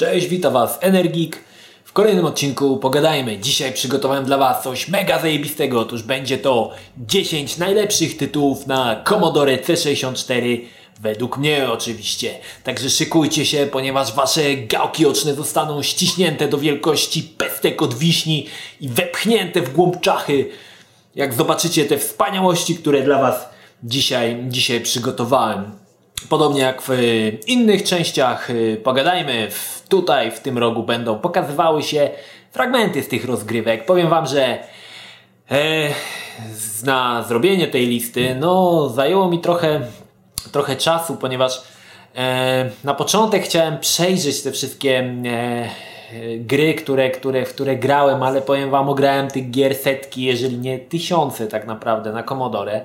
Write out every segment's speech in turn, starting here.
Cześć, witam Was Energik. W kolejnym odcinku pogadajmy. Dzisiaj przygotowałem dla Was coś mega zajebistego. Otóż będzie to 10 najlepszych tytułów na Commodore C64. Według mnie oczywiście. Także szykujcie się, ponieważ Wasze gałki oczne zostaną ściśnięte do wielkości pestek od wiśni i wepchnięte w głąb czachy. Jak zobaczycie te wspaniałości, które dla Was dzisiaj, dzisiaj przygotowałem. Podobnie jak w innych częściach y, Pogadajmy, tutaj w tym rogu będą pokazywały się fragmenty z tych rozgrywek. Powiem Wam, że e, na zrobienie tej listy no, zajęło mi trochę, trochę czasu, ponieważ e, na początek chciałem przejrzeć te wszystkie e, gry, które, które, w które grałem, ale powiem Wam, ograłem tych gier setki, jeżeli nie tysiące tak naprawdę na Commodore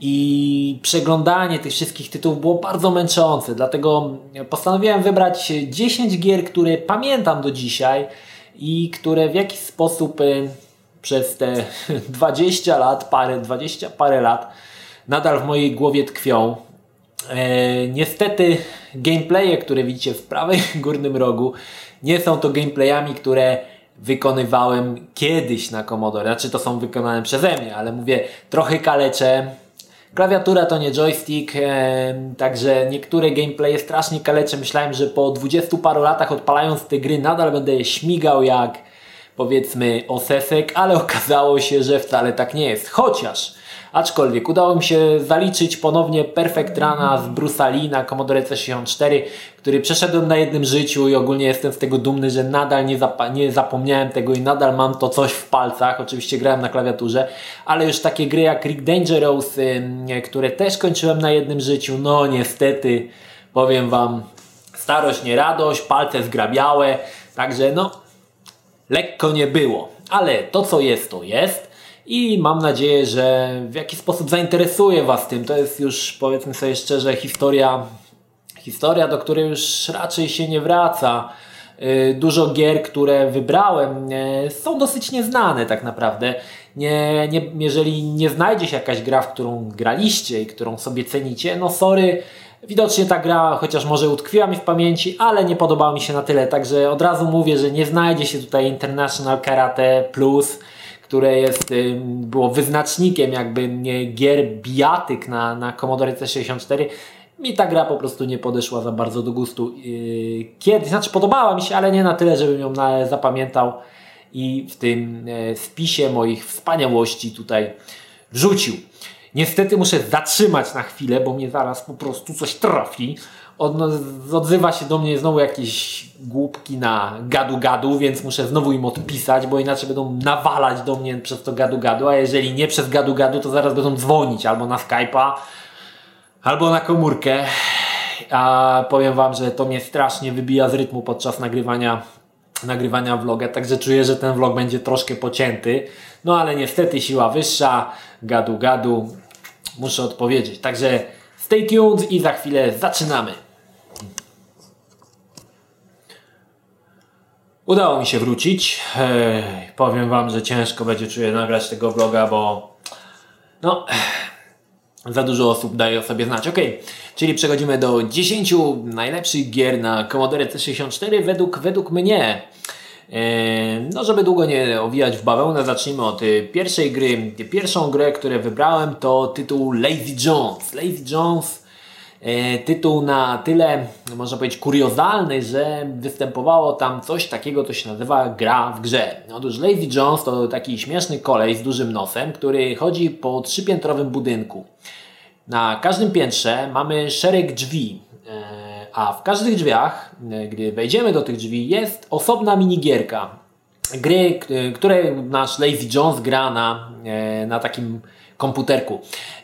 i przeglądanie tych wszystkich tytułów było bardzo męczące, dlatego postanowiłem wybrać 10 gier, które pamiętam do dzisiaj i które w jakiś sposób y, przez te 20 lat, parę, 20 parę lat nadal w mojej głowie tkwią. E, niestety gameplaye, które widzicie w prawej górnym rogu, nie są to gameplayami, które wykonywałem kiedyś na Commodore. Znaczy to są wykonane przeze mnie, ale mówię trochę kaleczę Klawiatura to nie joystick, e, także niektóre gameplaye strasznie kalecze. Myślałem, że po 20 paru latach odpalając te gry nadal będę śmigał jak powiedzmy osesek, ale okazało się, że wcale tak nie jest. Chociaż Aczkolwiek udało mi się zaliczyć ponownie Perfect Runa z Bruce'a Lee na Commodore C64, który przeszedłem na jednym życiu i ogólnie jestem z tego dumny, że nadal nie, zap nie zapomniałem tego i nadal mam to coś w palcach. Oczywiście grałem na klawiaturze, ale już takie gry jak Rick Dangerous, yy, które też kończyłem na jednym życiu, no niestety powiem Wam, starość nie radość, palce zgrabiałe, także no lekko nie było. Ale to co jest, to jest i mam nadzieję, że w jakiś sposób zainteresuje Was tym. To jest już, powiedzmy sobie szczerze, historia, historia do której już raczej się nie wraca. Y, dużo gier, które wybrałem, są dosyć nieznane tak naprawdę. Nie, nie, jeżeli nie znajdzie się jakaś gra, w którą graliście i którą sobie cenicie, no sorry, Widocznie ta gra, chociaż może utkwiła mi w pamięci, ale nie podobała mi się na tyle, także od razu mówię, że nie znajdzie się tutaj International Karate Plus, które jest, było wyznacznikiem jakby gier bijatyk na, na Commodore C64 mi ta gra po prostu nie podeszła za bardzo do gustu. Yy, Kiedyś, znaczy podobała mi się, ale nie na tyle, żebym ją zapamiętał i w tym e, spisie moich wspaniałości tutaj wrzucił. Niestety muszę zatrzymać na chwilę, bo mnie zaraz po prostu coś trafi odzywa się do mnie znowu jakieś głupki na gadu-gadu, więc muszę znowu im odpisać, bo inaczej będą nawalać do mnie przez to gadu-gadu, a jeżeli nie przez gadu-gadu, to zaraz będą dzwonić albo na Skype'a, albo na komórkę. A powiem Wam, że to mnie strasznie wybija z rytmu podczas nagrywania nagrywania vloga, także czuję, że ten vlog będzie troszkę pocięty. No ale niestety siła wyższa, gadu gadu, muszę odpowiedzieć. Także stay tuned i za chwilę zaczynamy. Udało mi się wrócić. Powiem Wam, że ciężko będzie czuję nagrać tego vloga, bo no za dużo osób daje o sobie znać. Ok, czyli przechodzimy do 10 najlepszych gier na Commodore C64 według, według mnie. No, żeby długo nie owijać w bawełnę, zacznijmy od pierwszej gry. Pierwszą grę, którą wybrałem to tytuł Lazy Jones. Lazy Jones tytuł na tyle, można powiedzieć, kuriozalny, że występowało tam coś takiego, co się nazywa gra w grze. Otóż Lazy Jones to taki śmieszny kolej z dużym nosem, który chodzi po trzypiętrowym budynku. Na każdym piętrze mamy szereg drzwi, e, a w każdych drzwiach, e, gdy wejdziemy do tych drzwi, jest osobna minigierka. Gry, które nasz Lazy Jones gra na, na takim komputerku.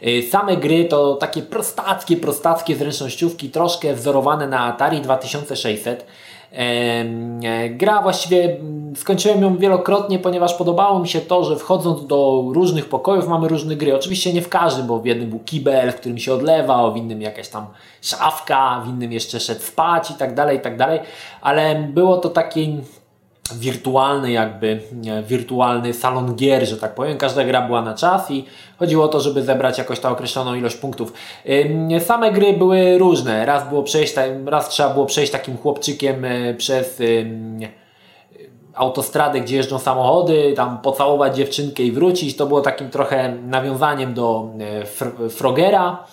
Y, same gry to takie prostackie, prostackie zręcznościówki, troszkę wzorowane na Atari 2600. E, gra właściwie skończyłem ją wielokrotnie, ponieważ podobało mi się to, że wchodząc do różnych pokojów mamy różne gry. Oczywiście nie w każdym, bo w jednym był kibel, w którym się odlewał, w innym jakaś tam szafka, w innym jeszcze szedł spać i tak dalej, i tak dalej. Ale było to takie wirtualny jakby, wirtualny salon gier, że tak powiem. Każda gra była na czas i chodziło o to, żeby zebrać jakoś tam określoną ilość punktów. Same gry były różne. Raz, było przejść, raz trzeba było przejść takim chłopczykiem e, przez autostradę, gdzie jeżdżą samochody, tam pocałować dziewczynkę i wrócić. To było takim trochę nawiązaniem do e, Frogera.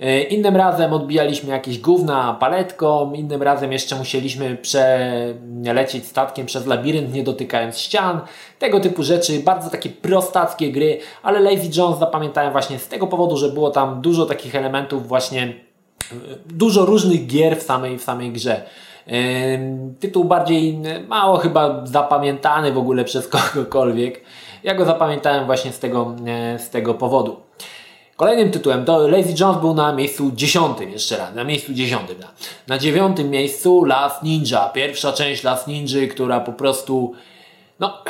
E, innym razem odbijaliśmy jakieś gówna paletką, innym razem jeszcze musieliśmy przelecieć statkiem przez labirynt, nie dotykając ścian. Tego typu rzeczy, bardzo takie prostackie gry, ale Lazy Jones zapamiętałem właśnie z tego powodu, że było tam dużo takich elementów właśnie, e, dużo różnych gier w samej, w samej grze. Tytuł bardziej mało chyba zapamiętany w ogóle przez kogokolwiek. Ja go zapamiętałem właśnie z tego, e, z tego powodu. Kolejnym tytułem to Lazy Jones był na miejscu dziesiątym, jeszcze raz, na miejscu dziesiątym. Na dziewiątym miejscu Last Ninja, pierwsza część Last Ninja, która po prostu no,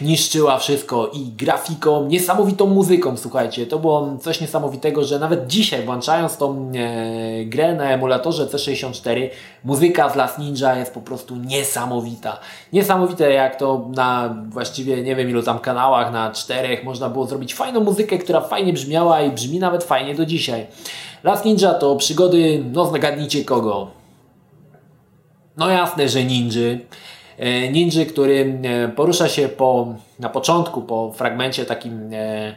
niszczyła wszystko i grafiką, niesamowitą muzyką, słuchajcie, to było coś niesamowitego, że nawet dzisiaj włączając tą e, grę na emulatorze C64, muzyka z Last Ninja jest po prostu niesamowita. Niesamowite jak to na właściwie nie wiem ilu tam kanałach, na czterech można było zrobić fajną muzykę, która fajnie brzmiała i brzmi nawet fajnie do dzisiaj. Last Ninja to przygody, no zgadnijcie kogo. No jasne, że ninja. E, ninja, który e, porusza się po, na początku, po fragmencie takim e,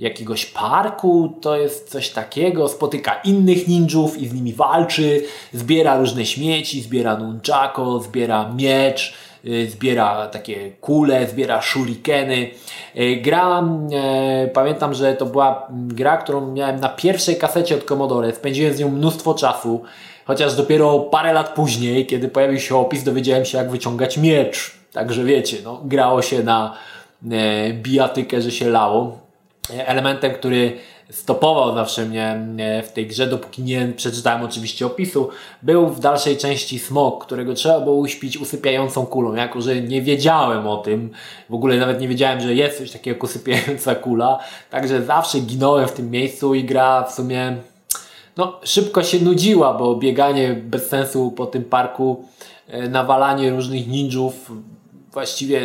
jakiegoś parku, to jest coś takiego, spotyka innych ninjów i z nimi walczy, zbiera różne śmieci, zbiera nunchako, zbiera miecz, zbiera takie kule, zbiera shurikeny. Gra, pamiętam, że to była gra, którą miałem na pierwszej kasecie od Commodore, spędziłem z nią mnóstwo czasu. Chociaż dopiero parę lat później, kiedy pojawił się opis, dowiedziałem się, jak wyciągać miecz. Także wiecie, no, grało się na e, bijatykę, że się lało. E, elementem, który stopował zawsze mnie e, w tej grze, dopóki nie przeczytałem oczywiście opisu, był w dalszej części smok, którego trzeba było uśpić usypiającą kulą. Jako, że nie wiedziałem o tym, w ogóle nawet nie wiedziałem, że jest coś takiego jak usypiająca kula, także zawsze ginąłem w tym miejscu i gra w sumie no, szybko się nudziła, bo bieganie bez sensu po tym parku, e, nawalanie różnych ninjów, właściwie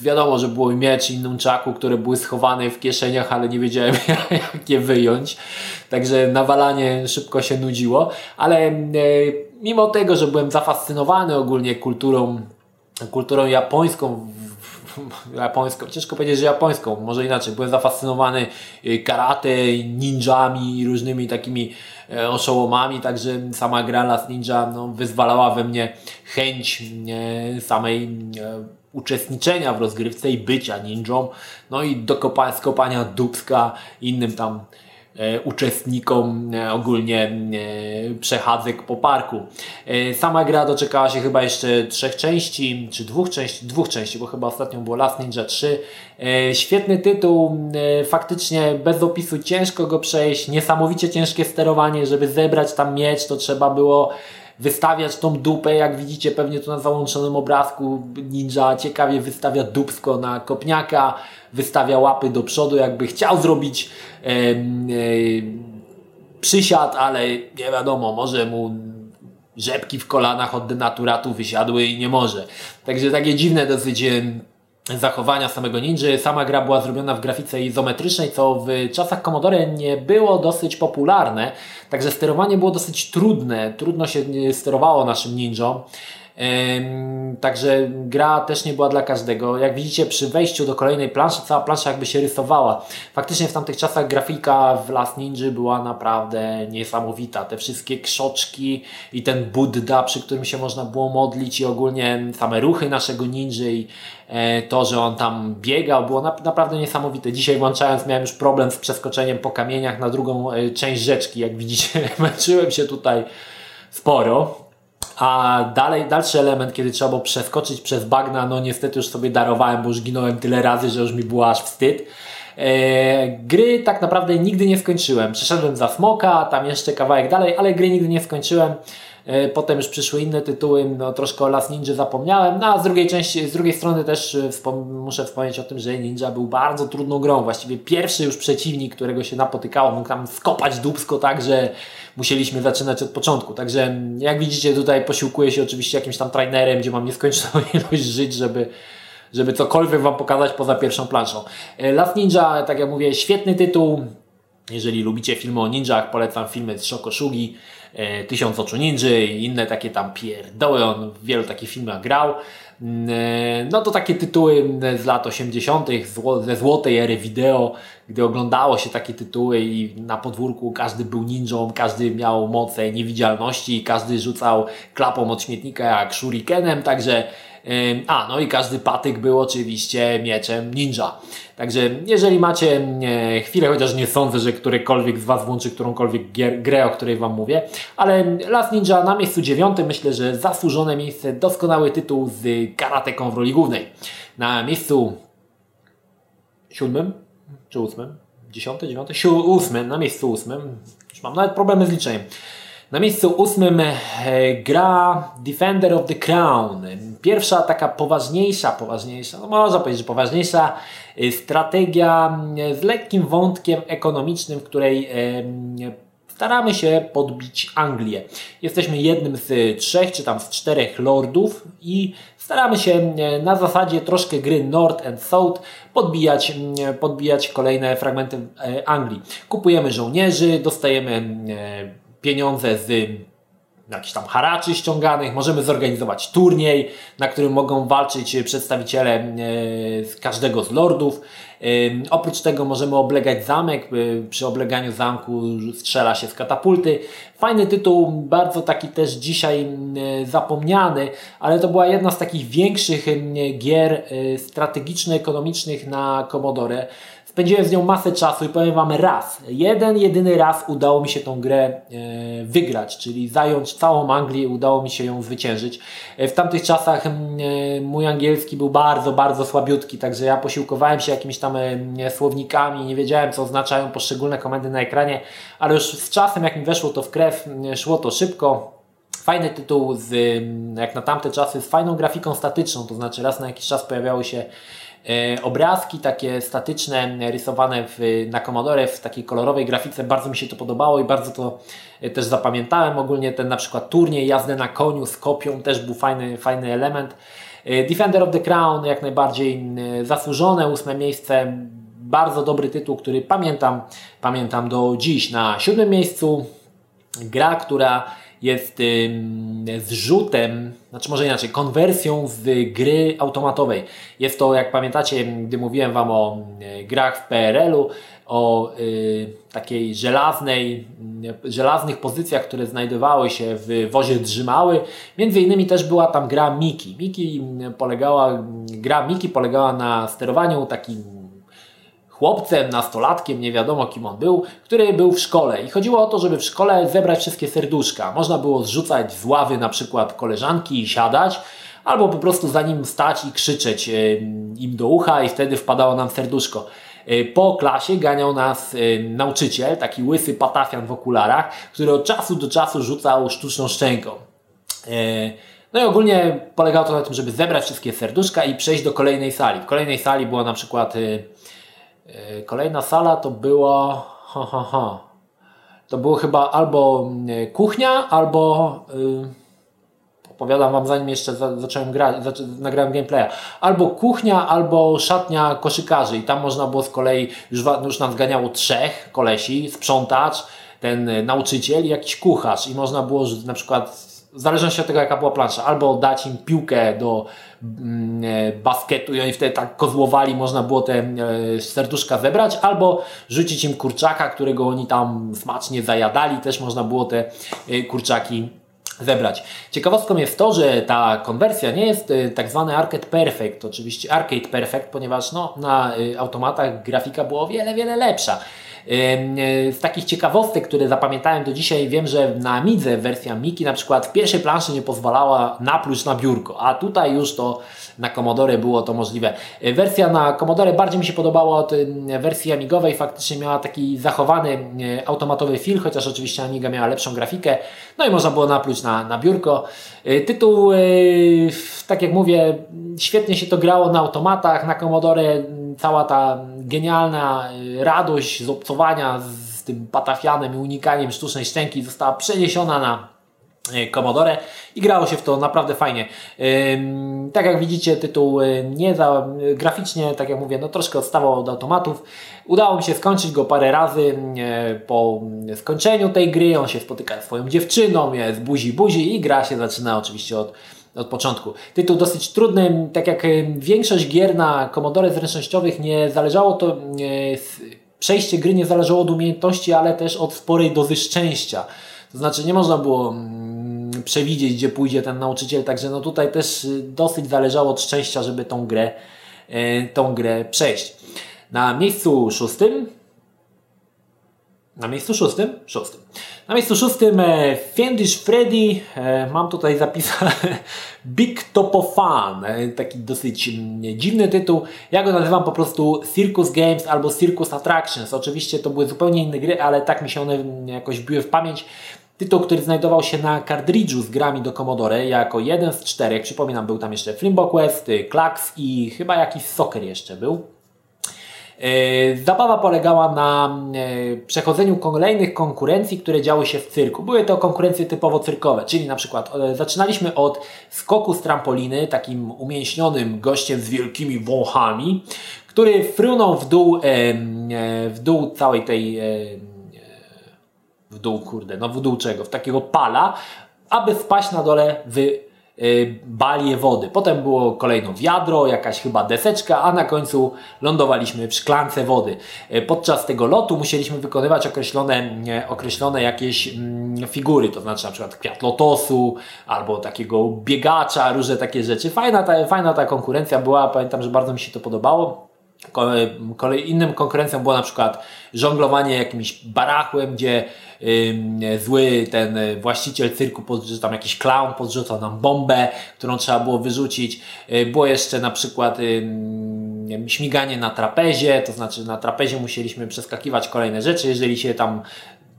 wiadomo, że było miecz i nunchaku, które były schowane w kieszeniach, ale nie wiedziałem jak je wyjąć. Także nawalanie szybko się nudziło, ale e, mimo tego, że byłem zafascynowany ogólnie kulturą, kulturą japońską, japońską, ciężko powiedzieć, że japońską, może inaczej, byłem zafascynowany e, karate, ninjami i różnymi takimi E, oszołomami, także sama gra Last Ninja no, wyzwalała we mnie chęć e, samej e, uczestniczenia w rozgrywce i bycia ninją, no i do skopania dubska innym tam uczestnikom e, ogólnie e, przechadzek po parku. Sama gra doczekała się chyba jeszcze trzech części, czy dwóch części, dwóch części, bo chyba ostatnią było Last Ninja 3. Świetny tytuł, faktycznie bez opisu ciężko go przejść, niesamowicie ciężkie sterowanie, żeby zebrać tam miecz, to trzeba było wystawiać tą dupę, jak widzicie pewnie tu na załączonym obrazku ninja ciekawie wystawia dupsko na kopniaka, wystawia łapy do przodu, jakby chciał zrobić e, e, przysiad, ale nie wiadomo, może mu rzepki w kolanach od denaturatu wysiadły i nie może. Także takie dziwne dosyć zachowania samego ninja. Sama gra była zrobiona w grafice izometrycznej, co w czasach Commodore nie było dosyć popularne, także sterowanie było dosyć trudne. Trudno się sterowało naszym ninją. Także gra też nie była dla każdego. Jak widzicie przy wejściu do kolejnej planszy, cała plansza jakby się rysowała. Faktycznie w tamtych czasach grafika w Last Ninja była naprawdę niesamowita. Te wszystkie krzoczki i ten Buddha, przy którym się można było modlić i ogólnie same ruchy naszego ninja i e, to, że on tam biegał, było naprawdę niesamowite. Dzisiaj włączając miałem już problem z przeskoczeniem po kamieniach na drugą e, część rzeczki. Jak widzicie, męczyłem się tutaj sporo. A dalej, dalszy element, kiedy trzeba było przeskoczyć przez bagna, no niestety już sobie darowałem, bo już ginąłem tyle razy, że już mi było aż wstyd. E, gry tak naprawdę nigdy nie skończyłem. Przeszedłem za Smoka, tam jeszcze kawałek dalej, ale gry nigdy nie skończyłem. E, potem już przyszły inne tytuły, no troszkę o Las Ninja zapomniałem, no a z drugiej części, z drugiej strony też e, muszę wspomnieć o tym, że Ninja był bardzo trudną grą. Właściwie pierwszy już przeciwnik, którego się napotykało, mógł tam skopać dubsko tak, że musieliśmy zaczynać od początku. Także jak widzicie tutaj posiłkuję się oczywiście jakimś tam trainerem, gdzie mam nieskończoną ilość żyć, żeby żeby cokolwiek Wam pokazać poza pierwszą planszą. Last Ninja, tak jak mówię, świetny tytuł. Jeżeli lubicie filmy o ninjach, polecam filmy z Shokoshugi, Tysiąc Oczu Ninja i inne takie tam pierdoły. On w wielu takich filmach grał. E, no to takie tytuły z lat 80., ze złotej ery wideo, gdy oglądało się takie tytuły i na podwórku każdy był ninją, każdy miał moce niewidzialności, każdy rzucał klapą od śmietnika jak shurikenem, także a, no i każdy patyk był oczywiście mieczem ninja. Także jeżeli macie chwilę, chociaż nie sądzę, że którykolwiek z Was włączy którąkolwiek gier, grę, o której Wam mówię, ale Last Ninja na miejscu dziewiątym myślę, że zasłużone miejsce, doskonały tytuł z karateką w roli głównej. Na miejscu siódmym czy ósmym? Dziesiąty, dziewiąty? Siu, ósmym, na miejscu ósmym. Już mam nawet problemy z liczeniem. Na miejscu ósmym e, gra Defender of the Crown. Pierwsza taka poważniejsza, poważniejsza, no można powiedzieć, że poważniejsza e, strategia e, z lekkim wątkiem ekonomicznym, w której staramy się podbić Anglię. Jesteśmy jednym z trzech czy tam z czterech lordów i staramy się na zasadzie troszkę gry North and South podbijać, podbijać kolejne fragmenty Anglii. Kupujemy żołnierzy, dostajemy pieniądze z jakichś tam haraczy ściąganych, możemy zorganizować turniej, na którym mogą walczyć przedstawiciele e, z każdego z lordów. Oprócz tego możemy oblegać zamek, przy obleganiu zamku strzela się z katapulty. Fajny tytuł, bardzo taki też dzisiaj zapomniany, ale to była jedna z takich większych gier strategiczno-ekonomicznych na Commodore. Spędziłem z nią masę czasu i powiem Wam raz, jeden, jedyny raz udało mi się tą grę e, wygrać, czyli zająć całą Anglię udało mi się ją zwyciężyć. E, w tamtych czasach e, mój angielski był bardzo, bardzo słabiutki, także ja posiłkowałem się jakimiś tam słownikami, nie wiedziałem co oznaczają poszczególne komendy na ekranie, ale już z czasem jak mi weszło to w krew, szło to szybko. Fajny tytuł, z, jak na tamte czasy, z fajną grafiką statyczną, to znaczy raz na jakiś czas pojawiały się obrazki takie statyczne, rysowane w, na Commodore w takiej kolorowej grafice. Bardzo mi się to podobało i bardzo to e, też zapamiętałem. Ogólnie ten na przykład turniej, jazdę na koniu z kopią też był fajny, fajny element. E, Defender of the Crown jak najbardziej zasłużone, ósme miejsce. Bardzo dobry tytuł, który pamiętam, pamiętam do dziś. Na siódmym miejscu gra, która jest zrzutem, znaczy może inaczej, konwersją z gry automatowej. Jest to, jak pamiętacie, gdy mówiłem Wam o grach w PRL-u, o y, takiej żelaznej, żelaznych pozycjach, które znajdowały się w wozie drzymały. Między innymi też była tam gra Miki. Miki polegała, gra Miki polegała na sterowaniu takim chłopcem, nastolatkiem, nie wiadomo kim on był, który był w szkole. I chodziło o to, żeby w szkole zebrać wszystkie serduszka. Można było zrzucać z ławy na przykład koleżanki i siadać, albo po prostu za nim stać i krzyczeć im do ucha i wtedy wpadało nam serduszko. E, po klasie ganiał nas e, nauczyciel, taki łysy patafian w okularach, który od czasu do czasu rzucał sztuczną szczęką. E, no i ogólnie polegało to na tym, żeby zebrać wszystkie serduszka i przejść do kolejnej sali. W kolejnej sali była na przykład E, kolejna sala to była. Ha, ha, ha. To było chyba albo e, kuchnia, albo. Yy, opowiadam Wam zanim jeszcze zacząłem grać, nagrałem gameplaya. Albo kuchnia, albo szatnia koszykarzy. I tam można było z kolei, już, już nam zganiało trzech kolesi, sprzątacz, ten nauczyciel i jakiś kucharz. I można było na przykład w zależności od tego, jaka była plansza, albo dać im piłkę do mm, e, basketu i oni wtedy tak kozłowali, można było te e, serduszka zebrać, albo rzucić im kurczaka, którego oni tam smacznie zajadali, też można było te e, kurczaki zebrać. Ciekawostką jest to, że ta konwersja nie jest tak zwany Arcade Perfect, oczywiście Arcade Perfect, ponieważ no, na automatach grafika była o wiele, wiele lepsza. E, z takich ciekawostek, które zapamiętałem do dzisiaj, wiem, że na Amidze wersja Miki na przykład w pierwszej planszy nie pozwalała napluć na biurko, a tutaj już to na Commodore było to możliwe. E, wersja na Commodore bardziej mi się podobała od wersji Amigowej, faktycznie miała taki zachowany e, automatowy feel, chociaż oczywiście Amiga miała lepszą grafikę, no i można było napluć na, na biurko. Tytuł, tak jak mówię, świetnie się to grało na automatach, na Commodore cała ta genialna radość z obcowania z tym patafianem i unikaniem sztucznej szczęki została przeniesiona na Commodore i grało się w to naprawdę fajnie. Tak jak widzicie, tytuł nie za graficznie, tak jak mówię, no troszkę odstawał od automatów. Udało mi się skończyć go parę razy po skończeniu tej gry. On się spotyka z swoją dziewczyną, jest buzi buzi i gra się zaczyna oczywiście od od początku. Tytuł dosyć trudny, tak jak większość gier na Commodore zręcznościowych nie zależało to, przejście gry nie zależało od umiejętności, ale też od sporej dozy szczęścia. To znaczy nie można było mm, przewidzieć, gdzie pójdzie ten nauczyciel, także no tutaj też y, dosyć zależało od szczęścia, żeby tą grę, y, tą grę przejść. Na miejscu szóstym na miejscu szóstym? Szóstym. Na miejscu szóstym e, Fiendish Freddy. E, mam tutaj zapisane Big Topofan. E, taki dosyć mm, dziwny tytuł. Ja go nazywam po prostu Circus Games albo Circus Attractions. Oczywiście to były zupełnie inne gry, ale tak mi się one mm, jakoś biły w pamięć. Tytuł, który znajdował się na kartridżu z grami do Commodore jako jeden z czterech. Przypominam, był tam jeszcze Flimbo Quest, Klax i chyba jakiś Soccer jeszcze był. E, zabawa polegała na e, przechodzeniu kolejnych konkurencji, które działy się w cyrku. Były to konkurencje typowo cyrkowe, czyli na przykład e, zaczynaliśmy od skoku z trampoliny, takim umięśnionym gościem z wielkimi wąchami, który frunął w dół, w dół całej tej w dół, kurde, no w dół czego? W takiego pala, aby spaść na dole w balię wody. Potem było kolejno wiadro, jakaś chyba deseczka, a na końcu lądowaliśmy w szklance wody. Y, podczas tego lotu musieliśmy wykonywać określone, określone jakieś mm, figury, to znaczy na przykład kwiat lotosu albo takiego biegacza, różne takie rzeczy. Fajna ta, fajna ta konkurencja była, pamiętam, że bardzo mi się to podobało. Kolej, innym konkurencją było na przykład żonglowanie jakimś barachłem, gdzie zły ten właściciel cyrku, podrzucał tam jakiś clown podrzucał nam bombę, którą trzeba było wyrzucić. Y, było jeszcze na przykład śmiganie na trapezie, to znaczy na trapezie musieliśmy przeskakiwać kolejne rzeczy, jeżeli się tam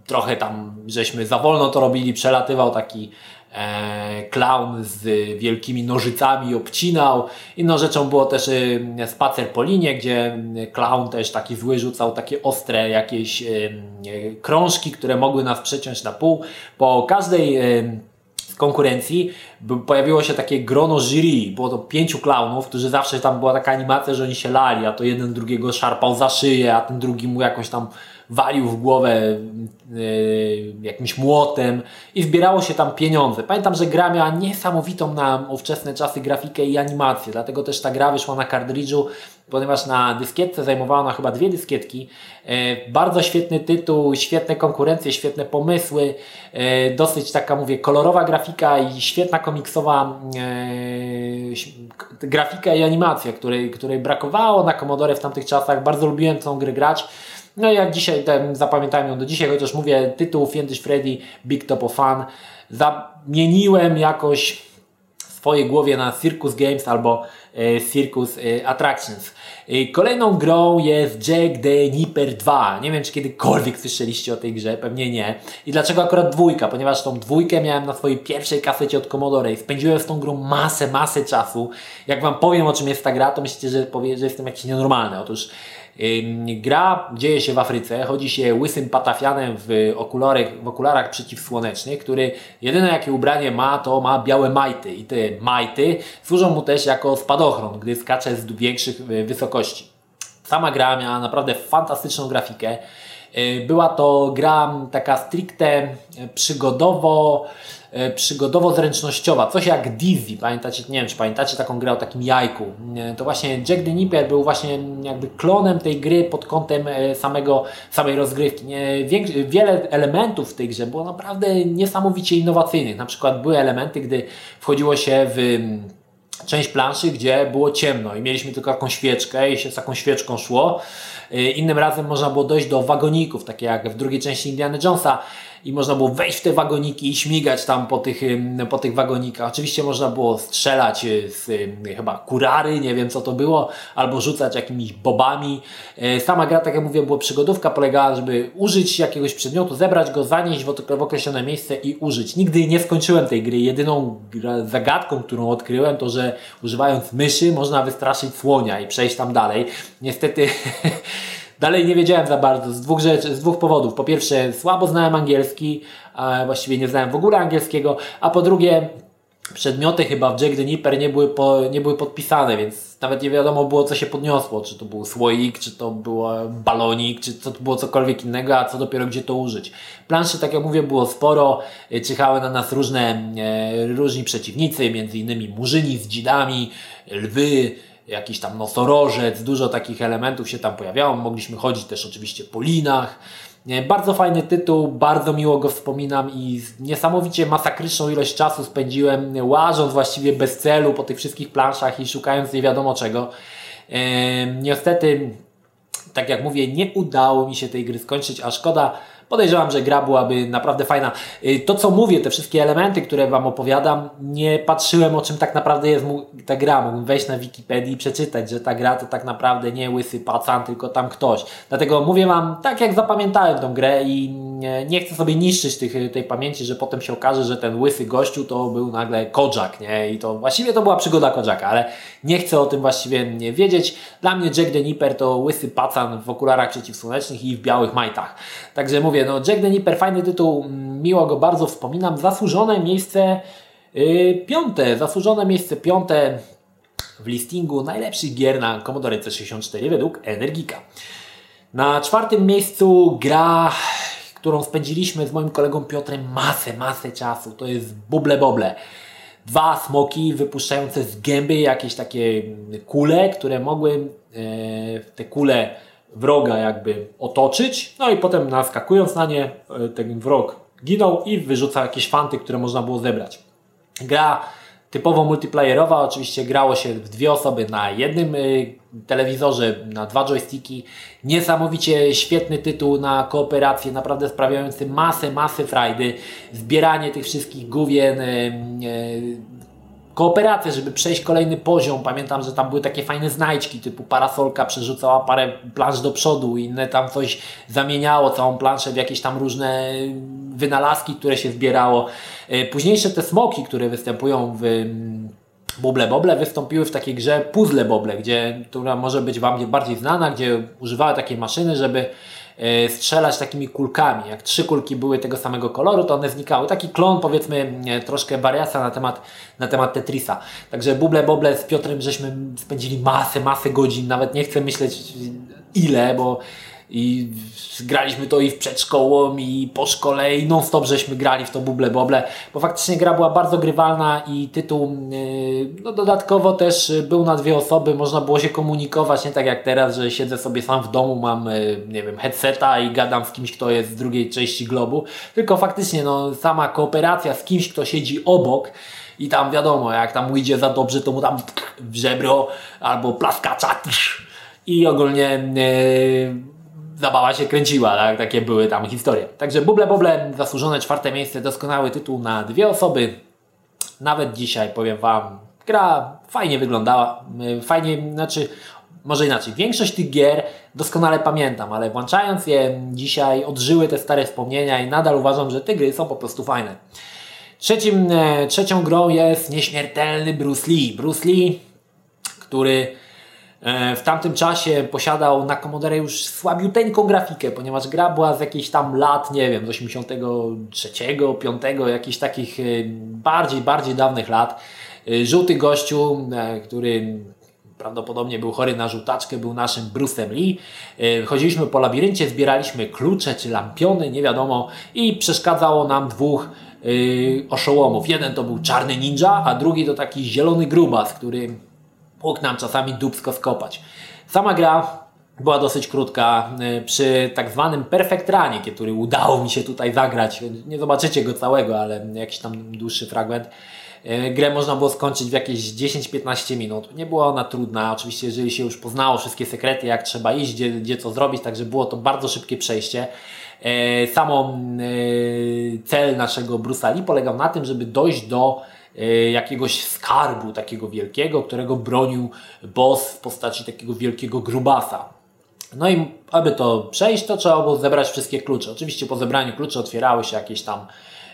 trochę tam żeśmy za wolno to robili, przelatywał taki e, clown z wielkimi nożycami obcinał. Inną rzeczą było też e, spacer po linie, gdzie clown też taki zły rzucał takie ostre jakieś e, krążki, które mogły nas przeciąć na pół. Po każdej z konkurencji pojawiło się takie grono jury. Było to pięciu klaunów, którzy zawsze tam była taka animacja, że oni się lali, a to jeden drugiego szarpał za szyję, a ten drugi mu jakoś tam walił w głowę yy, jakimś młotem i zbierało się tam pieniądze. Pamiętam, że gra miała niesamowitą na ówczesne czasy grafikę i animację, dlatego też ta gra wyszła na kartridżu, ponieważ na dyskietce zajmowała ona chyba dwie dyskietki. Yy, bardzo świetny tytuł, świetne konkurencje, świetne pomysły, yy, dosyć taka mówię kolorowa grafika i świetna komiksowa grafika i animacja, której, której brakowało na Commodore w tamtych czasach. Bardzo lubiłem tą grę grać. No i jak dzisiaj, ten, zapamiętałem ją do dzisiaj, chociaż mówię tytuł Fiendish Freddy Big Top of Fun, zamieniłem jakoś w swojej głowie na Circus Games albo e, Circus e, Attractions. E, kolejną grą jest Jack the Nipper 2. Nie wiem, czy kiedykolwiek słyszeliście o tej grze, pewnie nie. I dlaczego akurat dwójka? Ponieważ tą dwójkę miałem na swojej pierwszej kasecie od Commodore i spędziłem z tą grą masę, masę czasu. Jak Wam powiem, o czym jest ta gra, to myślicie, że, powie, że jestem jakiś nienormalny. Otóż Gra dzieje się w Afryce, chodzi się łysym patafianem w w okularach przeciwsłonecznych, który jedyne jakie ubranie ma, to ma białe majty i te majty służą mu też jako spadochron, gdy skacze z większych e, wysokości. Sama gra miała naprawdę fantastyczną grafikę. E, była to gra taka stricte e, przygodowo przygodowo-zręcznościowa, coś jak Dizzy, pamiętacie, nie wiem czy pamiętacie taką grę o takim jajku, e, to właśnie Jack the Nipper był właśnie jakby klonem tej gry pod kątem e, samego, samej rozgrywki. Wiele elementów w tej grze było naprawdę niesamowicie innowacyjnych, na przykład były elementy, gdy wchodziło się w część planszy, gdzie było ciemno i mieliśmy tylko taką świeczkę i się z taką świeczką szło. Innym razem można było dojść do wagoników, takie jak w drugiej części Indiana Jonesa, i można było wejść w te wagoniki i śmigać tam po tych, po tych wagonikach. Oczywiście można było strzelać y, z chyba kurary, nie wiem co to było, albo rzucać jakimiś bobami. E, sama gra, tak jak mówię, była przygodówka, polegała, żeby użyć jakiegoś przedmiotu, zebrać go, zanieść w określone miejsce i użyć. Nigdy nie skończyłem tej gry. Jedyną zagadką, którą odkryłem, to że używając myszy można wystraszyć słonia i przejść tam dalej. Niestety Dalej nie wiedziałem za bardzo z dwóch rzeczy, z dwóch powodów. Po pierwsze, słabo znałem angielski, a właściwie nie znałem w ogóle angielskiego, a po drugie, przedmioty chyba w Jack the Nipper nie były, po, nie były podpisane, więc nawet nie wiadomo było, co się podniosło. Czy to był słoik, czy to był balonik, czy to było cokolwiek innego, a co dopiero gdzie to użyć. Planszy, tak jak mówię, było sporo. Czyhały na nas różne, e, różni przeciwnicy, między innymi murzyni z dzidami, lwy, jakiś tam nosorożec, dużo takich elementów się tam pojawiało. Mogliśmy chodzić też oczywiście po linach. Bardzo fajny tytuł, bardzo miło go wspominam i niesamowicie masakryczną ilość czasu spędziłem łażąc właściwie bez celu po tych wszystkich planszach i szukając nie wiadomo czego. Niestety, tak jak mówię, nie udało mi się tej gry skończyć, a szkoda, Podejrzewam, że gra byłaby naprawdę fajna. Y, to, co mówię, te wszystkie elementy, które Wam opowiadam, nie patrzyłem, o czym tak naprawdę jest ta gra. Mógłbym wejść na Wikipedii i przeczytać, że ta gra to tak naprawdę nie łysy pacan, tylko tam ktoś. Dlatego mówię Wam tak, jak zapamiętałem tą grę i nie chcę sobie niszczyć tych, tej pamięci, że potem się okaże, że ten łysy gościu to był nagle Kojak, nie? I to właściwie to była przygoda Kojaka, ale nie chcę o tym właściwie nie wiedzieć. Dla mnie Jack the Nipper to łysy pacan w okularach przeciwsłonecznych i w białych majtach. Także mówię, no Jack the Nipper, fajny tytuł, miło go bardzo wspominam. Zasłużone miejsce yy, piąte, zasłużone miejsce piąte w listingu najlepszych gier na Commodore C64 według Energika. Na czwartym miejscu gra którą spędziliśmy z moim kolegą Piotrem masę, masę czasu. To jest Buble Boble. Dwa smoki wypuszczające z gęby jakieś takie kule, które mogły e, te kule wroga jakby otoczyć, no i potem naskakując na nie, e, ten wrog ginął i wyrzucał jakieś fanty, które można było zebrać. Gra typowo multiplayerowa, oczywiście grało się w dwie osoby na jednym y, telewizorze, na dwa joysticki. Niesamowicie świetny tytuł na kooperację, naprawdę sprawiający masę, masę frajdy. Zbieranie tych wszystkich główien, y, y, kooperację, żeby przejść kolejny poziom. Pamiętam, że tam były takie fajne znajdźki, typu parasolka przerzucała parę plansz do przodu, inne tam coś zamieniało całą planszę w jakieś tam różne wynalazki, które się zbierało. E, późniejsze te smoki, które występują w mm, Buble Boble wystąpiły w takiej grze Puzzle Boble, gdzie, która może być Wam bardziej znana, gdzie używały takiej maszyny, żeby strzelać takimi kulkami. Jak trzy kulki były tego samego koloru, to one znikały. Taki klon, powiedzmy, e, troszkę wariacja na temat, na temat Tetrisa. Także buble boble z Piotrem żeśmy spędzili masę, masę godzin. Nawet nie chcę myśleć ile, bo i graliśmy to i w przedszkołą, i po szkole, i non-stop żeśmy grali w to buble boble, bo faktycznie gra była bardzo grywalna i tytuł yy, no dodatkowo też był na dwie osoby, można było się komunikować, nie tak jak teraz, że siedzę sobie sam w domu, mam yy, nie wiem, headseta i gadam z kimś, kto jest z drugiej części globu, tylko faktycznie no, sama kooperacja z kimś, kto siedzi obok, i tam wiadomo, jak tam idzie za dobrze, to mu tam w żebro albo plaskacza i ogólnie zabawa się kręciła, tak? takie były tam historie. Także Buble Boble, zasłużone czwarte miejsce, doskonały tytuł na dwie osoby. Nawet dzisiaj, powiem Wam, gra fajnie wyglądała, y, fajnie, znaczy, może inaczej, większość tych gier doskonale pamiętam, ale włączając je dzisiaj odżyły te stare wspomnienia i nadal uważam, że te gry są po prostu fajne. Trzecim, e, trzecią grą jest nieśmiertelny Bruce Lee. Bruce Lee, który w tamtym czasie posiadał na Commodore już słabiuteńką grafikę, ponieważ gra była z jakichś tam lat, nie wiem, z 83, 5, jakichś takich e, bardziej, bardziej dawnych lat. E, żółty gościu, który prawdopodobnie był chory na żółtaczkę, był naszym Bruce'em Lee. Chodziliśmy po labiryncie, zbieraliśmy klucze czy lampiony, nie wiadomo, i przeszkadzało nam dwóch oszołomów. Jeden to był czarny ninja, a drugi to taki zielony grubas, który mógł nam czasami dubsko skopać. Sama gra była dosyć krótka. Y, przy tak zwanym Perfect Runie, który udało mi się tutaj zagrać, nie zobaczycie go całego, ale jakiś tam dłuższy fragment, y, grę można było skończyć w jakieś 10-15 minut. Nie była ona trudna, oczywiście jeżeli się już poznało wszystkie sekrety, jak trzeba iść, gdzie, gdzie co zrobić, także było to bardzo szybkie przejście. Y, samo cel naszego Bruce'a Lee polegał na tym, żeby dojść do jakiegoś skarbu takiego wielkiego, którego bronił boss w postaci takiego wielkiego grubasa. No i aby to przejść, to trzeba było zebrać wszystkie klucze. Oczywiście po zebraniu kluczy otwierały się jakieś tam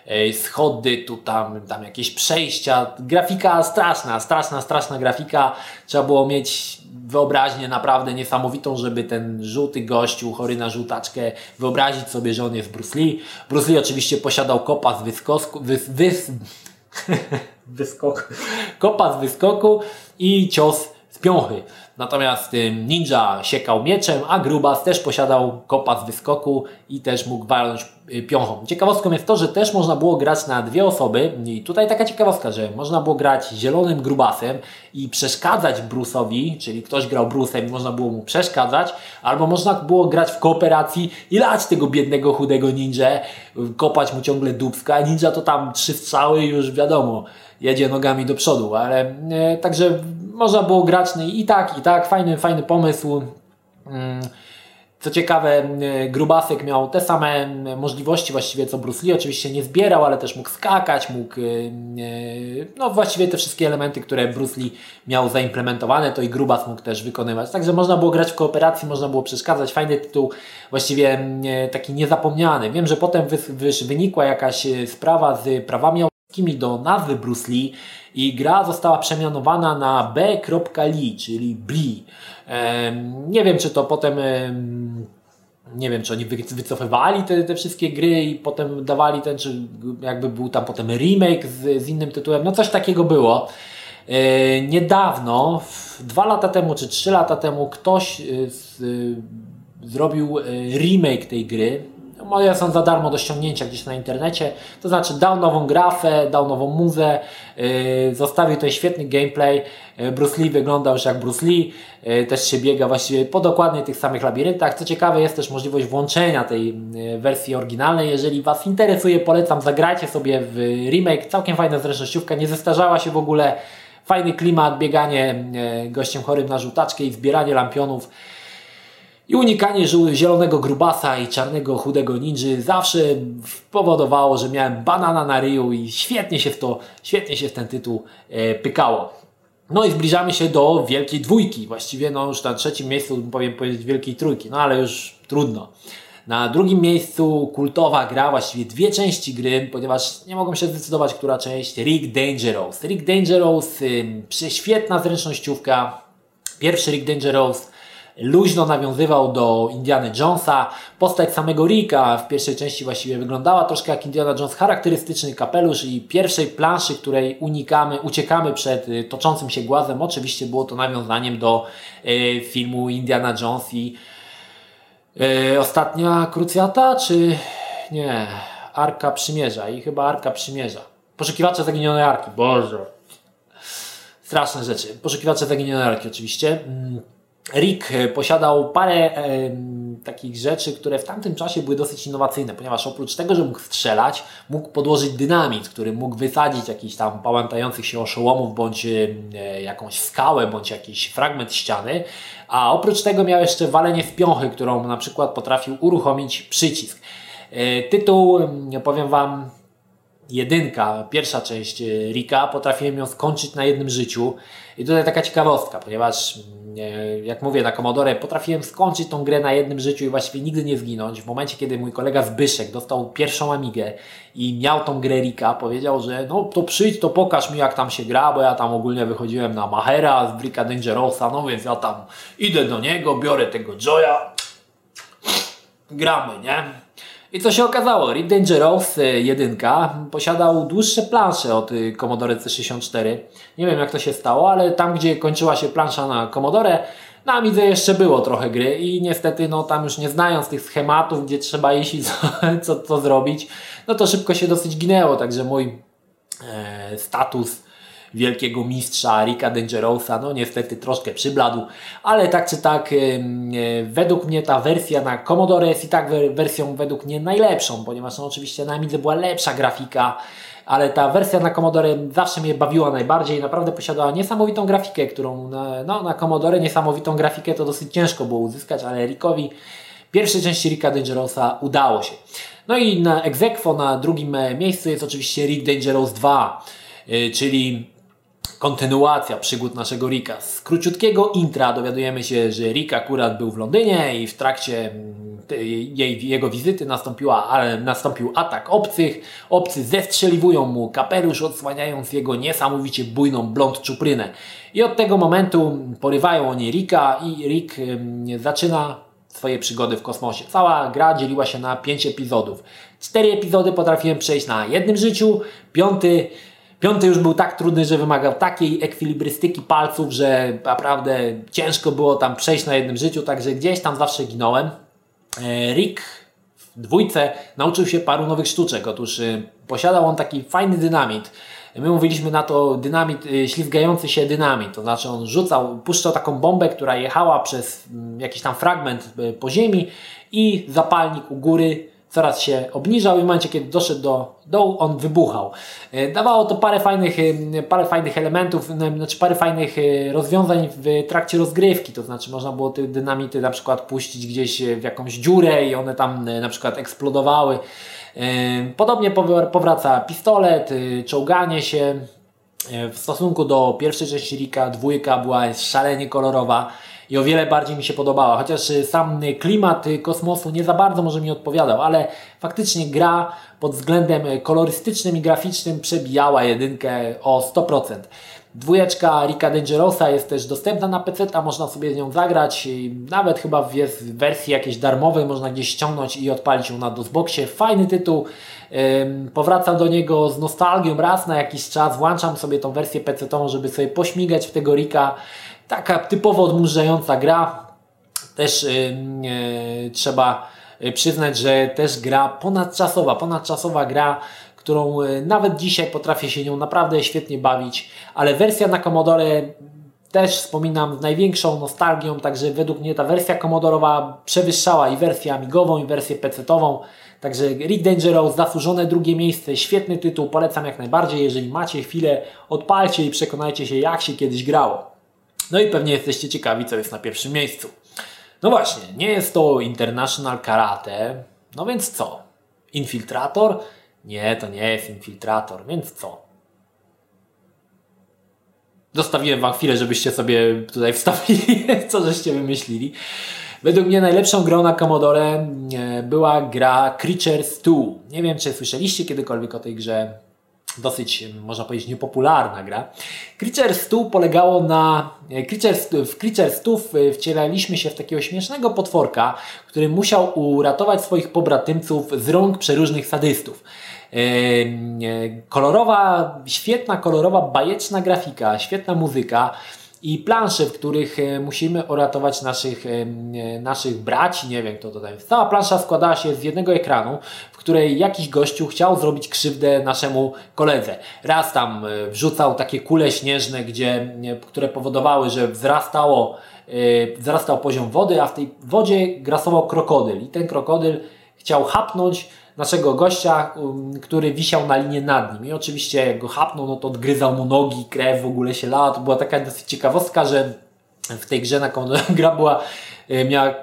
e, schody, tu tam, tam jakieś przejścia, grafika straszna, straszna, straszna grafika. Trzeba było mieć wyobraźnię naprawdę niesamowitą, żeby ten żółty gościu, chory na żółtaczkę, wyobrazić sobie, że on jest Bruce Lee. Bruce Lee oczywiście posiadał kopa z wyskoku, wys, wys, wyskoku, kopa z wyskoku i cios piąchy. Natomiast ninja siekał mieczem, a Grubas też posiadał kopa z wyskoku i też mógł walnąć y, piąchą. Ciekawostką jest to, że też można było grać na dwie osoby i tutaj taka ciekawostka, że można było grać zielonym Grubasem i przeszkadzać Bruce'owi, czyli ktoś grał Bruce'em i można było mu przeszkadzać, albo można było grać w kooperacji i lać tego biednego, chudego ninja, kopać mu ciągle dubska. Ninja to tam trzy strzały już wiadomo, jedzie nogami do przodu, ale e, także można było grać no i tak, i tak, fajny, fajny pomysł. Mm, co ciekawe, e, Grubasek miał te same możliwości właściwie co Bruce Lee. Oczywiście nie zbierał, ale też mógł skakać, mógł, e, no właściwie te wszystkie elementy, które Bruce Lee miał zaimplementowane, to i Grubas mógł też wykonywać. Także można było grać w kooperacji, można było przeszkadzać. Fajny tytuł, właściwie taki niezapomniany. Wiem, że potem wynikła jakaś sprawa z prawami do nazwy Bruce Lee i gra została przemianowana na B.Lee, czyli Blee. Nie wiem, czy to potem nie wiem, czy oni wycofywali te, te wszystkie gry i potem dawali ten, czy jakby był tam potem remake z, z innym tytułem, no coś takiego było. E, niedawno, dwa lata temu czy trzy lata temu, ktoś e, z, zrobił e, remake tej gry one są za darmo do ściągnięcia gdzieś na internecie. To znaczy dał nową grafę, dał nową muzę, yy, zostawił tutaj świetny gameplay. Yy, Bruce Lee wyglądał już jak Bruce Lee, yy, też się biega właściwie po dokładnie tych samych labiryntach. Co ciekawe jest też możliwość włączenia tej yy, wersji oryginalnej. Jeżeli Was interesuje, polecam, zagrajcie sobie w remake. Całkiem fajna zręcznościówka, nie zestarzała się w ogóle. Fajny klimat, bieganie yy, gościem chorym na żółtaczkę i zbieranie lampionów. I unikanie zielonego grubasa i czarnego chudego ninży zawsze powodowało, że miałem banana na ryju i świetnie się w to, świetnie się w ten tytuł e, pykało. No i zbliżamy się do wielkiej dwójki. Właściwie no już na trzecim miejscu powiem powiedzieć wielkiej trójki, no ale już trudno. Na drugim miejscu kultowa gra, właściwie dwie części gry, ponieważ nie mogłem się zdecydować, która część. Rick Dangerous. Rick Dangerous, y, prześwietna zręcznościówka. Pierwszy Rick Dangerous luźno nawiązywał do Indiana Jonesa. Postać samego Ricka w pierwszej części właściwie wyglądała troszkę jak Indiana Jones, charakterystyczny kapelusz i pierwszej planszy, której unikamy, uciekamy przed y, toczącym się głazem. Oczywiście było to nawiązaniem do y, filmu Indiana Jones i y, Ostatnia Krucjata, czy nie, Arka Przymierza i chyba Arka Przymierza. Poszukiwacze zaginionej Arki, Boże. Straszne rzeczy. Poszukiwacze zaginionej Arki oczywiście. Mm. Rick e, posiadał parę e, takich rzeczy, które w tamtym czasie były dosyć innowacyjne, ponieważ oprócz tego, że mógł strzelać, mógł podłożyć dynamit, który mógł wysadzić jakiś tam pałętających się oszołomów, bądź e, jakąś skałę, bądź jakiś fragment ściany, a oprócz tego miał jeszcze walenie w piąchy, którą na przykład potrafił uruchomić przycisk. E, tytuł, powiem Wam, jedynka, pierwsza część e, Rika, potrafiłem ją skończyć na jednym życiu. I tutaj taka ciekawostka, ponieważ jak mówię na Commodore, potrafiłem skończyć tą grę na jednym życiu i właściwie nigdy nie zginąć. W momencie, kiedy mój kolega Zbyszek dostał pierwszą Amigę i miał tą grę Rika, powiedział, że no to przyjdź, to pokaż mi jak tam się gra, bo ja tam ogólnie wychodziłem na Mahera z Bricka Dangerosa, no więc ja tam idę do niego, biorę tego Joya, gramy, nie? I co się okazało? Rip Dangerous 1 posiadał dłuższe plansze od y, Commodore C64. Nie wiem jak to się stało, ale tam gdzie kończyła się plansza na Commodore, na Amidze jeszcze było trochę gry i niestety no tam już nie znając tych schematów, gdzie trzeba iść i co, co, co zrobić, no to szybko się dosyć ginęło, także mój e, status wielkiego mistrza Ricka Dangerousa, no niestety troszkę przybladł, ale tak czy tak według mnie ta wersja na Commodore jest i tak wersją według mnie najlepszą, ponieważ no, oczywiście na Amidze była lepsza grafika, ale ta wersja na Commodore zawsze mnie bawiła najbardziej. Naprawdę posiadała niesamowitą grafikę, którą na, no, na Commodore niesamowitą grafikę to dosyć ciężko było uzyskać, ale Rickowi pierwszej części Ricka Dangerousa udało się. No i na Exequo na drugim miejscu jest oczywiście Rick Dangerous 2, y, czyli kontynuacja przygód naszego Rika. Z króciutkiego intra dowiadujemy się, że Rick akurat był w Londynie i w trakcie mm, jej, jego wizyty nastąpiła, nastąpił atak obcych. Obcy zestrzeliwują mu kapelusz, odsłaniając jego niesamowicie bujną blond czuprynę. I od tego momentu porywają oni Rika i Rick zaczyna swoje przygody w kosmosie. Cała gra dzieliła się na pięć epizodów. Cztery epizody potrafiłem przejść na jednym życiu, piąty Piąty już był tak trudny, że wymagał takiej ekwilibrystyki palców, że naprawdę ciężko było tam przejść na jednym życiu, także gdzieś tam zawsze ginąłem. E, Rick w dwójce nauczył się paru nowych sztuczek. Otóż e, posiadał on taki fajny dynamit. My mówiliśmy na to dynamit, e, ślizgający się dynamit. To znaczy on rzucał, puszczał taką bombę, która jechała przez mm, jakiś tam fragment po ziemi i zapalnik u góry coraz się obniżał i w momencie, kiedy doszedł do dołu, on wybuchał. E, dawało to parę fajnych, e, parę fajnych elementów, znaczy parę fajnych e, rozwiązań w trakcie rozgrywki, to znaczy można było te dynamity na przykład puścić gdzieś w jakąś dziurę i one tam na przykład eksplodowały. Podobnie powraca pistolet, czołganie się. W stosunku do pierwszej części Rika, dwójka była szalenie kolorowa i o wiele bardziej mi się podobała. Chociaż y, sam klimat y, kosmosu nie za bardzo może mi odpowiadał, ale faktycznie gra pod względem y, kolorystycznym i graficznym przebijała jedynkę o 100%. Dwójeczka Rika Dangerosa jest też dostępna na PC, a można sobie z nią zagrać. Nawet chyba w wersji jakiejś darmowej, można gdzieś ściągnąć i odpalić ją na DOSBoxie. Fajny tytuł. Powracam do niego z nostalgią raz na jakiś czas. Włączam sobie tą wersję PC-tową, żeby sobie pośmigać w tego Rika taka typowo odmurzająca gra. Też yy, trzeba y, przyznać, że też gra ponadczasowa, ponadczasowa gra, którą y, nawet dzisiaj potrafię się nią naprawdę świetnie bawić, ale wersja na Commodore też wspominam z największą nostalgią, także według mnie ta wersja komodorowa przewyższała i wersję amigową, i wersję PC-tową. Także Rick Dangerous, zasłużone drugie miejsce, świetny tytuł, polecam jak najbardziej. Jeżeli macie chwilę, odpalcie i przekonajcie się, jak się kiedyś grało. No i pewnie jesteście ciekawi, co jest na pierwszym miejscu. No właśnie, nie jest to International Karate, no więc co? Infiltrator? Nie, to nie jest infiltrator, więc co? Zostawiłem Wam chwilę, żebyście sobie tutaj wstawili, co żeście wymyślili. Według mnie najlepszą grą na Commodore e, była gra Creatures 2. Nie wiem, czy słyszeliście kiedykolwiek o tej grze dosyć, można powiedzieć, niepopularna gra. Creatures 2 polegało na... Creatures, w Creatures 2 wcielaliśmy się w takiego śmiesznego potworka, który musiał uratować swoich pobratymców z rąk przeróżnych sadystów. Kolorowa, świetna, kolorowa, bajeczna grafika, świetna muzyka i plansze, w których e, musimy uratować naszych, e, naszych braci, nie wiem kto to tam jest. Cała plansza składała się z jednego ekranu, w której jakiś gościu chciał zrobić krzywdę naszemu koledze. Raz tam e, wrzucał takie kule śnieżne, gdzie, które powodowały, że wzrastało, wzrastał poziom wody, a w tej wodzie grasował krokodyl i ten krokodyl chciał hapnąć naszego gościa, um, który wisiał na linie nad nim. I oczywiście jak go hapnął, no to odgryzał mu nogi, krew w ogóle się lała. To była taka dosyć ciekawostka, że w tej grze na gra była, e, miała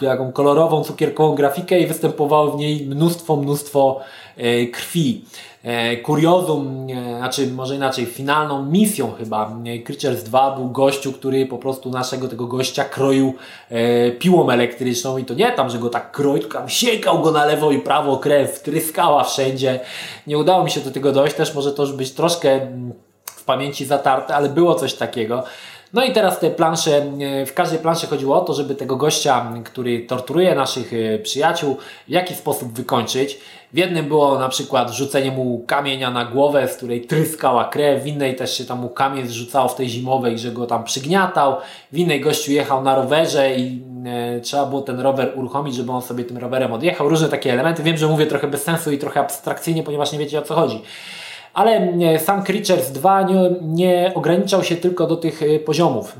taką kolorową, cukierkową grafikę i występowało w niej mnóstwo, mnóstwo e, krwi. E, kuriozum, e, znaczy może inaczej, finalną misją chyba Creatures 2 był gościu, który po prostu naszego tego gościa kroił piłą elektryczną i to nie tam, że go tak kroił, tylko tam siekał go na lewo i prawo, krew tryskała wszędzie. Nie udało mi się do tego dojść, też może to już być troszkę mm, w pamięci zatarte, ale było coś takiego. No i teraz te plansze, e, w każdej planszy chodziło o to, żeby tego gościa, który torturuje naszych e, przyjaciół, w jakiś sposób wykończyć. W jednym było na przykład rzucenie mu kamienia na głowę, z której tryskała krew, w innej też się tam mu kamień zrzucało w tej zimowej, że go tam przygniatał, w innej gościu jechał na rowerze i e, trzeba było ten rower uruchomić, żeby on sobie tym rowerem odjechał. Różne takie elementy. Wiem, że mówię trochę bez sensu i trochę abstrakcyjnie, ponieważ nie wiecie o co chodzi. Ale e, sam Creatures 2 nie, nie ograniczał się tylko do tych e, poziomów.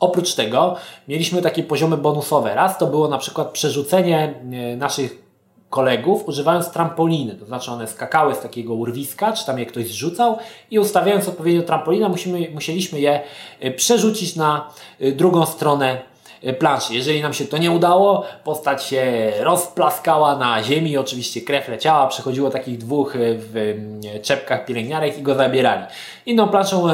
Oprócz tego mieliśmy takie poziomy bonusowe. Raz to było na przykład przerzucenie e, naszych kolegów używając trampoliny, to znaczy one skakały z takiego urwiska, czy tam je ktoś zrzucał i ustawiając odpowiednio trampolinę musimy, musieliśmy je przerzucić na drugą stronę planszy. Jeżeli nam się to nie udało, postać się rozplaskała na ziemi, oczywiście krew leciała, przechodziło takich dwóch e, w czepkach pielęgniarek i go zabierali. Inną planszą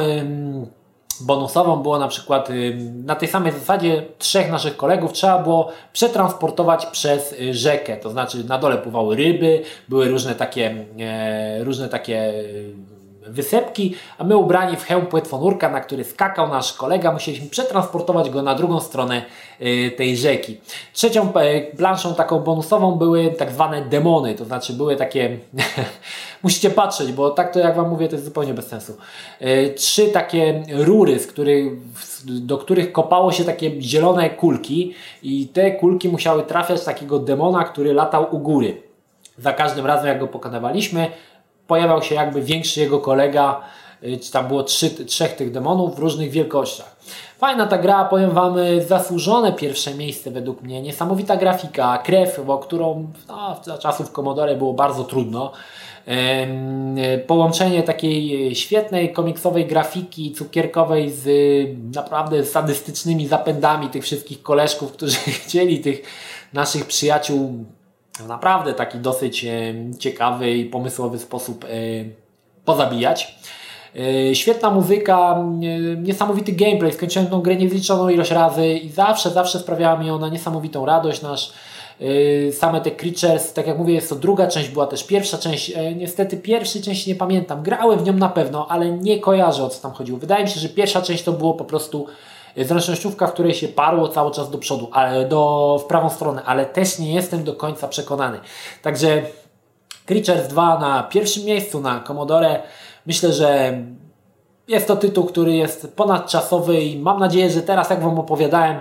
bonusową było na przykład y, na tej samej zasadzie trzech naszych kolegów trzeba było przetransportować przez y, rzekę. To znaczy na dole pływały ryby, były różne takie, e, różne takie wysepki, a my ubrani w hełm płetwonurka, na który skakał nasz kolega, musieliśmy przetransportować go na drugą stronę y, tej rzeki. Trzecią e, planszą taką bonusową były tak zwane demony, to znaczy były takie, musicie patrzeć, bo tak to jak Wam mówię, to jest zupełnie bez sensu. E, trzy takie rury, z których, do których kopało się takie zielone kulki i te kulki musiały trafiać takiego demona, który latał u góry. Za każdym razem, jak go pokonywaliśmy, pojawiał się jakby większy jego kolega, y, czy tam było trzy, trzech tych demonów w różnych wielkościach. Fajna ta gra, powiem Wam, y, zasłużone pierwsze miejsce według mnie. Niesamowita grafika, krew, bo którą no, za czasów Commodore było bardzo trudno. Połączenie takiej świetnej komiksowej grafiki cukierkowej z naprawdę sadystycznymi zapędami tych wszystkich koleżków, którzy chcieli tych naszych przyjaciół w naprawdę taki dosyć e, ciekawy i pomysłowy sposób e, pozabijać. E, świetna muzyka, niesamowity gameplay. Skończyłem tą grę niezliczoną ilość razy i zawsze, zawsze sprawiała mi ona niesamowitą radość. Nasz, same te Creatures, tak jak mówię, jest to druga część, była też pierwsza część. Niestety pierwszej części nie pamiętam. Grałem w nią na pewno, ale nie kojarzę o co tam chodziło. Wydaje mi się, że pierwsza część to było po prostu zręcznościówka, w której się parło cały czas do przodu, do, w prawą stronę, ale też nie jestem do końca przekonany. Także Creatures 2 na pierwszym miejscu na Commodore. Myślę, że jest to tytuł, który jest ponadczasowy i mam nadzieję, że teraz jak Wam opowiadałem,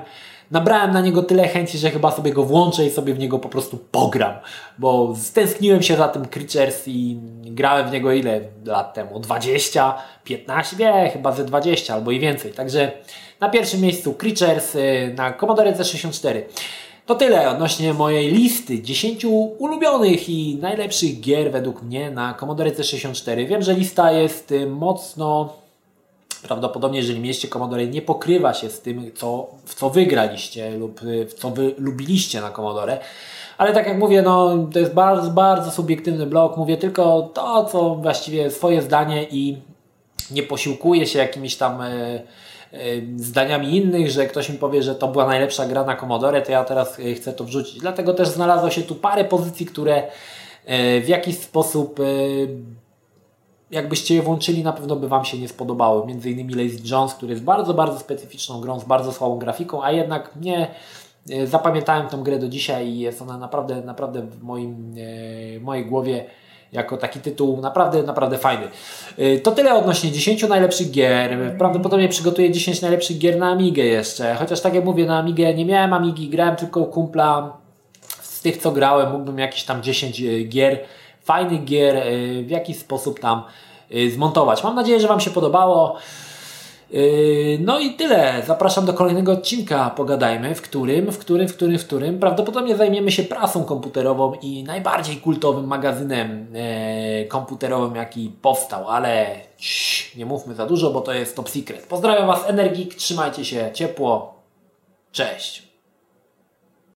nabrałem na niego tyle chęci, że chyba sobie go włączę i sobie w niego po prostu pogram, bo stęskniłem się za tym Creatures i grałem w niego ile lat temu? 20, 15? Nie, chyba ze 20 albo i więcej. Także na pierwszym miejscu Creatures y, na Commodore C64. To tyle odnośnie mojej listy 10 ulubionych i najlepszych gier według mnie na Commodore C64. Wiem, że lista jest y, mocno prawdopodobnie, jeżeli mieliście Commodore, nie pokrywa się z tym, co, w co wygraliście lub y, w co wy lubiliście na Commodore. Ale tak jak mówię, no, to jest bardzo, bardzo subiektywny blog. Mówię tylko to, co właściwie swoje zdanie i nie posiłkuję się jakimiś tam e, zdaniami innych, że ktoś mi powie, że to była najlepsza gra na Commodore, to ja teraz e, chcę to wrzucić. Dlatego też znalazło się tu parę pozycji, które e, w jakiś sposób jakbyście je włączyli, na pewno by Wam się nie spodobały. Między innymi Lazy Jones, który jest bardzo, bardzo specyficzną grą, z bardzo słabą grafiką, a jednak nie zapamiętałem tą grę do dzisiaj i jest ona naprawdę, naprawdę w moim, w mojej głowie jako taki tytuł naprawdę, naprawdę fajny. Y, to tyle odnośnie 10 najlepszych gier. Prawdopodobnie przygotuję 10 najlepszych gier na Amigę jeszcze. Chociaż tak jak mówię, na Amigę nie miałem Amigi, grałem tylko kumpla. Z tych co grałem, mógłbym jakieś tam 10 y, gier, fajnych gier, y, w jakiś sposób tam zmontować. Mam nadzieję, że Wam się podobało. Yy, no i tyle. Zapraszam do kolejnego odcinka. Pogadajmy, w którym, w którym, w którym, w którym prawdopodobnie zajmiemy się prasą komputerową i najbardziej kultowym magazynem e, komputerowym, jaki powstał, ale nie mówmy za dużo, bo to jest top secret. Pozdrawiam Was, Energik, trzymajcie się ciepło. Cześć.